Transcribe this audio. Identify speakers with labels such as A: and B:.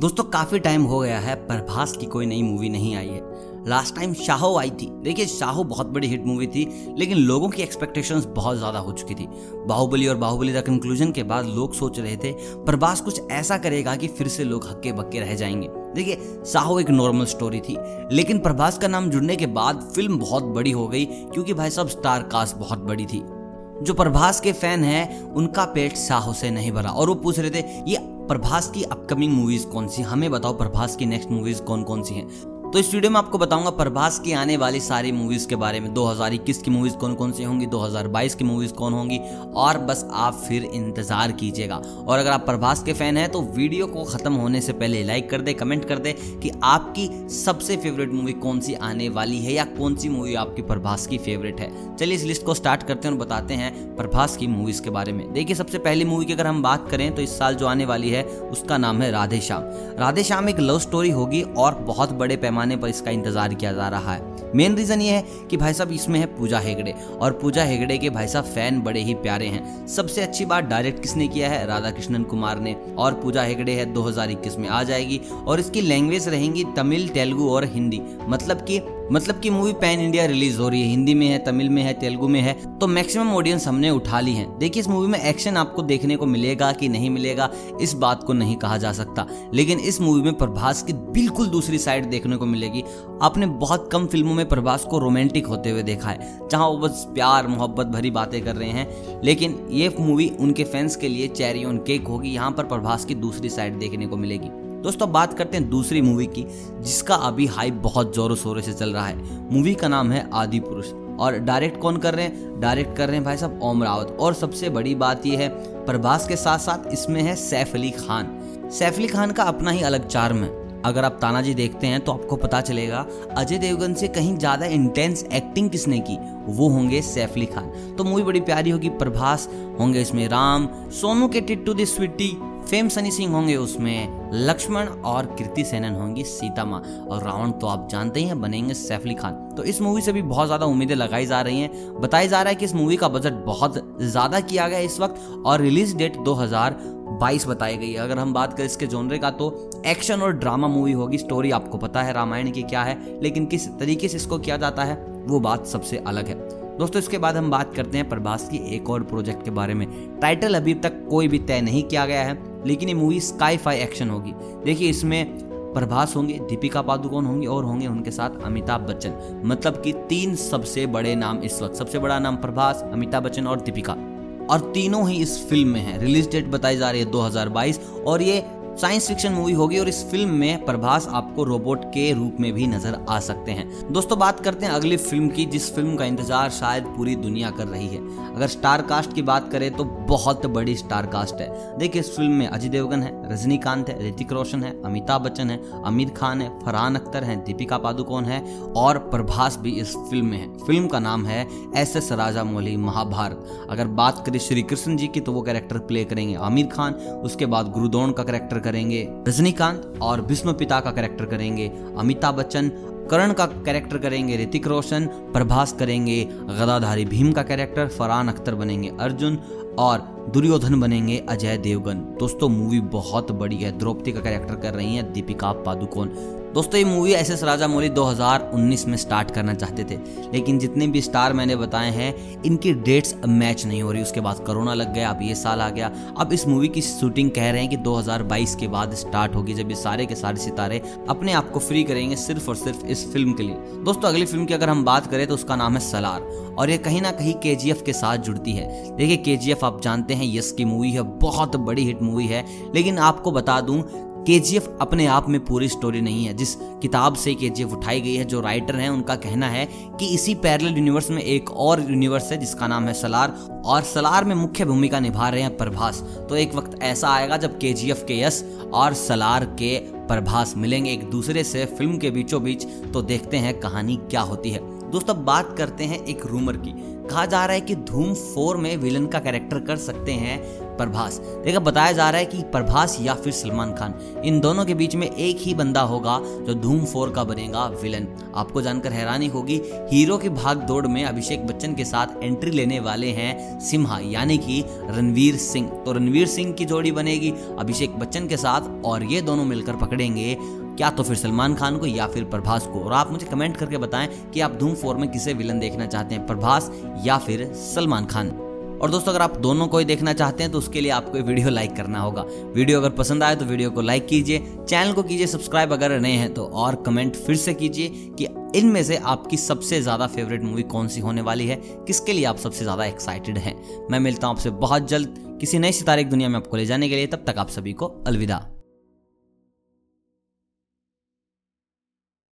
A: दोस्तों, काफ़ी टाइम हो गया है, प्रभास की कोई नई मूवी नहीं आई है। लास्ट टाइम शाहो आई थी। देखिए, शाहो बहुत बड़ी हिट मूवी थी, लेकिन लोगों की एक्सपेक्टेशंस बहुत ज़्यादा हो चुकी थी। बाहुबली और बाहुबली द कंक्लूजन के बाद लोग सोच रहे थे, प्रभास कुछ ऐसा करेगा कि फिर से लोग हक्के बक्के रह जाएँगे। देखिए साहो एक नॉर्मल स्टोरी थी, लेकिन प्रभास का नाम जुड़ने के बाद फ़िल्म बहुत बड़ी हो गई, क्योंकि भाई साहब स्टार कास्ट बहुत बड़ी थी। जो प्रभास के फ़ैन हैं, उनका पेट साहो से नहीं भरा, और वो पूछ रहे थे, ये प्रभास की अपकमिंग मूवीज़ कौन सी? हमें बताओ प्रभास की नेक्स्ट मूवीज़ कौन कौन सी हैं? तो इस वीडियो में आपको बताऊँगा प्रभास की आने वाली सारी मूवीज़ के बारे में। 2021 की मूवीज़ कौन कौन सी होंगी 2022 की मूवीज़ कौन होंगी, और बस आप फिर इंतज़ार कीजिएगा। और अगर आप प्रभास के फ़ैन हैं तो वीडियो को खत्म होने से पहले लाइक कर दे कमेंट कर दे कि आपकी सबसे फेवरेट मूवी कौन सी आने वाली है या कौन सी मूवी आपकी प्रभास की फेवरेट है। चलिए इस लिस्ट को स्टार्ट करते हैं और बताते हैं प्रभास की मूवीज़ के बारे में। देखिए, सबसे पहली मूवी की अगर हम बात करें तो इस साल जो आने वाली है, उसका नाम है राधे श्याम राधे श्याम एक लव स्टोरी होगी और बहुत बड़े पैमाने पैमाने पर इसका इंतज़ार किया जा रहा है। मेन रीजन ये है कि भाई साहब इसमें है पूजा हेगड़े और पूजा हेगड़े के भाई साहब फ़ैन बड़े ही प्यारे हैं। सबसे अच्छी बात डायरेक्ट किसने किया है? राधा कृष्णन कुमार ने। और पूजा हेगड़े है 2021 में आ जाएगी और इसकी लैंग्वेज रहेंगी तमिल, तेलुगु और हिंदी। मतलब कि मतलब कि मूवी पैन इंडिया रिलीज़ हो रही है, हिंदी में है, तमिल में है, तेलुगु में है तो मैक्सिमम ऑडियंस हमने उठा ली है। देखिए, इस मूवी में एक्शन आपको देखने को मिलेगा कि नहीं मिलेगा, इस बात को नहीं कहा जा सकता। लेकिन इस मूवी में प्रभास की बिल्कुल दूसरी साइड देखने को मिलेगी। आपने बहुत कम फ़िल्मों में प्रभास को रोमांटिक होते हुए देखा है, जहाँ वो बस प्यार, मोहब्बत भरी बातें कर रहे हैं। लेकिन ये मूवी उनके फैंस के लिए चेरी ऑन केक होगी, यहाँ पर प्रभास की दूसरी साइड देखने को मिलेगी। दोस्तों बात करते हैं दूसरी मूवी की, जिसका अभी हाइप बहुत जोरों शोरों से चल रहा है। मूवी का नाम है आदि पुरुष। और डायरेक्ट कौन कर रहे हैं? डायरेक्ट कर रहे हैं भाई साहब ओम रावत। और सबसे बड़ी बात यह है, प्रभास के साथ साथ इसमें है सैफ अली खान। सैफ अली खान का अपना ही अलग चार्म है। अगर आप तानाजी देखते हैं तो आपको पता चलेगा, अजय देवगन से कहीं ज़्यादा इंटेंस एक्टिंग किसने की? वो होंगे सैफ अली खान। तो मूवी बड़ी प्यारी होगी, प्रभास होंगे इसमें राम, सोनू के टिट्टू दी स्वीटी फेम सनी सिंह होंगे उसमें, लक्ष्मण और कृति सेनन होंगी सीता माँ। और रावण तो आप जानते ही हैं, बनेंगे सैफ अली खान। तो इस मूवी से भी बहुत ज़्यादा उम्मीदें लगाई जा रही हैं। बताया जा रहा है कि इस मूवी का बजट बहुत ज़्यादा किया गया इस वक्त, और रिलीज़ डेट 2022 बताई गई है। अगर हम बात करें इसके जोनरे का तो एक्शन और ड्रामा मूवी होगी। स्टोरी आपको पता है, रामायण की क्या है, लेकिन किस तरीके से इसको किया जाता है, वो बात सबसे अलग है। दोस्तों, इसके बाद हम बात करते हैं प्रभास की एक और प्रोजेक्ट के बारे में। टाइटल अभी तक कोई भी तय नहीं किया गया है। लेकिन ये मूवी स्काई फाई एक्शन होगी। देखिए, इसमें प्रभास होंगे, दीपिका पादुकोण होंगे और होंगे उनके साथ अमिताभ बच्चन। मतलब कि तीन सबसे बड़े नाम इस वक्त। सबसे बड़ा नाम प्रभास, अमिताभ बच्चन और दीपिका। और तीनों ही इस फ़िल्म में हैं। रिलीज़ डेट बताई जा रही है 2022 और ये साइंस फिक्शन मूवी होगी और इस फ़िल्म में प्रभास आपको रोबोट के रूप में भी नज़र आ सकते हैं। दोस्तों, बात करते हैं अगली फ़िल्म की, जिस फ़िल्म का इंतज़ार शायद पूरी दुनिया कर रही है। अगर स्टार कास्ट की बात करें तो बहुत बड़ी स्टार कास्ट है। देखिए, इस फ़िल्म में अजय देवगन है, रजनीकांत है, ऋतिक रोशन है, अमिताभ बच्चन है, आमिर खान है, फरहान अख्तर है, दीपिका पादुकोण है और प्रभास भी इस फ़िल्म में है। फ़िल्म का नाम है एस एस राजा मौली महाभारत। अगर बात करें श्री कृष्ण जी की तो वो कैरेक्टर प्ले करेंगे। आमिर खान, उसके बाद गुरुदौन का कैरेक्टर करेंगे, रजनीकांत और विष्णु पिता का कैरेक्टर करेंगे, अमिताभ बच्चन, करण का कैरेक्टर करेंगे, ऋतिक रोशन, प्रभास करेंगे, गदाधारी भीम का कैरेक्टर फरहान अख्तर बनेंगे, अर्जुन और दुर्योधन बनेंगे अजय देवगन। दोस्तों मूवी बहुत बड़ी है। द्रौपदी का कैरेक्टर कर रही हैं दीपिका पादुकोण। दोस्तों, ये movie S S Raja Mouli 2019 में स्टार्ट करना चाहते थे। लेकिन जितने भी स्टार मैंने बताए हैं, इनकी डेट्स मैच नहीं हो रही। उसके बाद कोरोना लग गया, अब ये साल आ गया। अब इस मूवी की शूटिंग कह रहे हैं कि 2022 के बाद स्टार्ट होगी। जब ये सारे के सारे सितारे अपने आप को फ्री करेंगे सिर्फ़ और सिर्फ़ इस फ़िल्म के लिए। दोस्तों, अगली फ़िल्म की अगर हम बात करें तो उसका नाम है सलार। और ये कहीं ना कहीं के के साथ जुड़ती है। देखिए के आप जानते हैं, यस की मूवी है, बहुत बड़ी हिट मूवी है। लेकिन आपको बता दूँ केजीएफ अपने आप में पूरी स्टोरी नहीं है। जिस किताब से केजीएफ उठाई गई है, जो राइटर हैं, उनका कहना है कि इसी पैरेलल यूनिवर्स में एक और यूनिवर्स है, जिसका नाम है सलार और सलार में मुख्य भूमिका निभा रहे हैं प्रभास तो एक वक्त ऐसा आएगा जब केजीएफ के यस और सलार के प्रभास मिलेंगे एक दूसरे से फ़िल्म के बीचों बीच तो देखते हैं कहानी क्या होती है। दोस्तों, बात करते हैं एक रूमर की। कहा जा रहा है कि धूम फोर में विलन का कैरेक्टर कर सकते हैं प्रभास। देखा, बताया जा रहा है कि प्रभास या फिर सलमान खान, इन दोनों के बीच में एक ही बंदा होगा जो धूम फोर का बनेगा विलन आपको जानकर हैरानी होगी, हीरो की भाग दौड़ में अभिषेक बच्चन के साथ एंट्री लेने वाले हैं सिम्हा, यानी कि रणवीर सिंह। तो रणवीर सिंह की जोड़ी बनेगी, अभिषेक बच्चन के साथ, और ये दोनों मिलकर पकड़ेंगे क्या तो फिर सलमान खान को या फिर प्रभास को? और आप मुझे कमेंट करके बताएँ कि आप धूम फोर में किसे विलन देखना चाहते हैं, प्रभास या फिर सलमान खान? और दोस्तों, अगर आप दोनों को ही देखना चाहते हैं तो उसके लिए आपको वीडियो लाइक करना होगा। वीडियो अगर पसंद आए तो वीडियो को लाइक कीजिए। चैनल को कीजिए सब्सक्राइब अगर नए हैं तो और कमेंट फिर से कीजिए कि इनमें से आपकी सबसे ज़्यादा फेवरेट मूवी कौन सी होने वाली है? किसके लिए आप सबसे ज़्यादा एक्साइटेड हैं? मैं मिलता हूँ आपसे बहुत जल्द किसी नए सितारे की दुनिया में आपको ले जाने के लिए। तब तक आप सभी को अलविदा।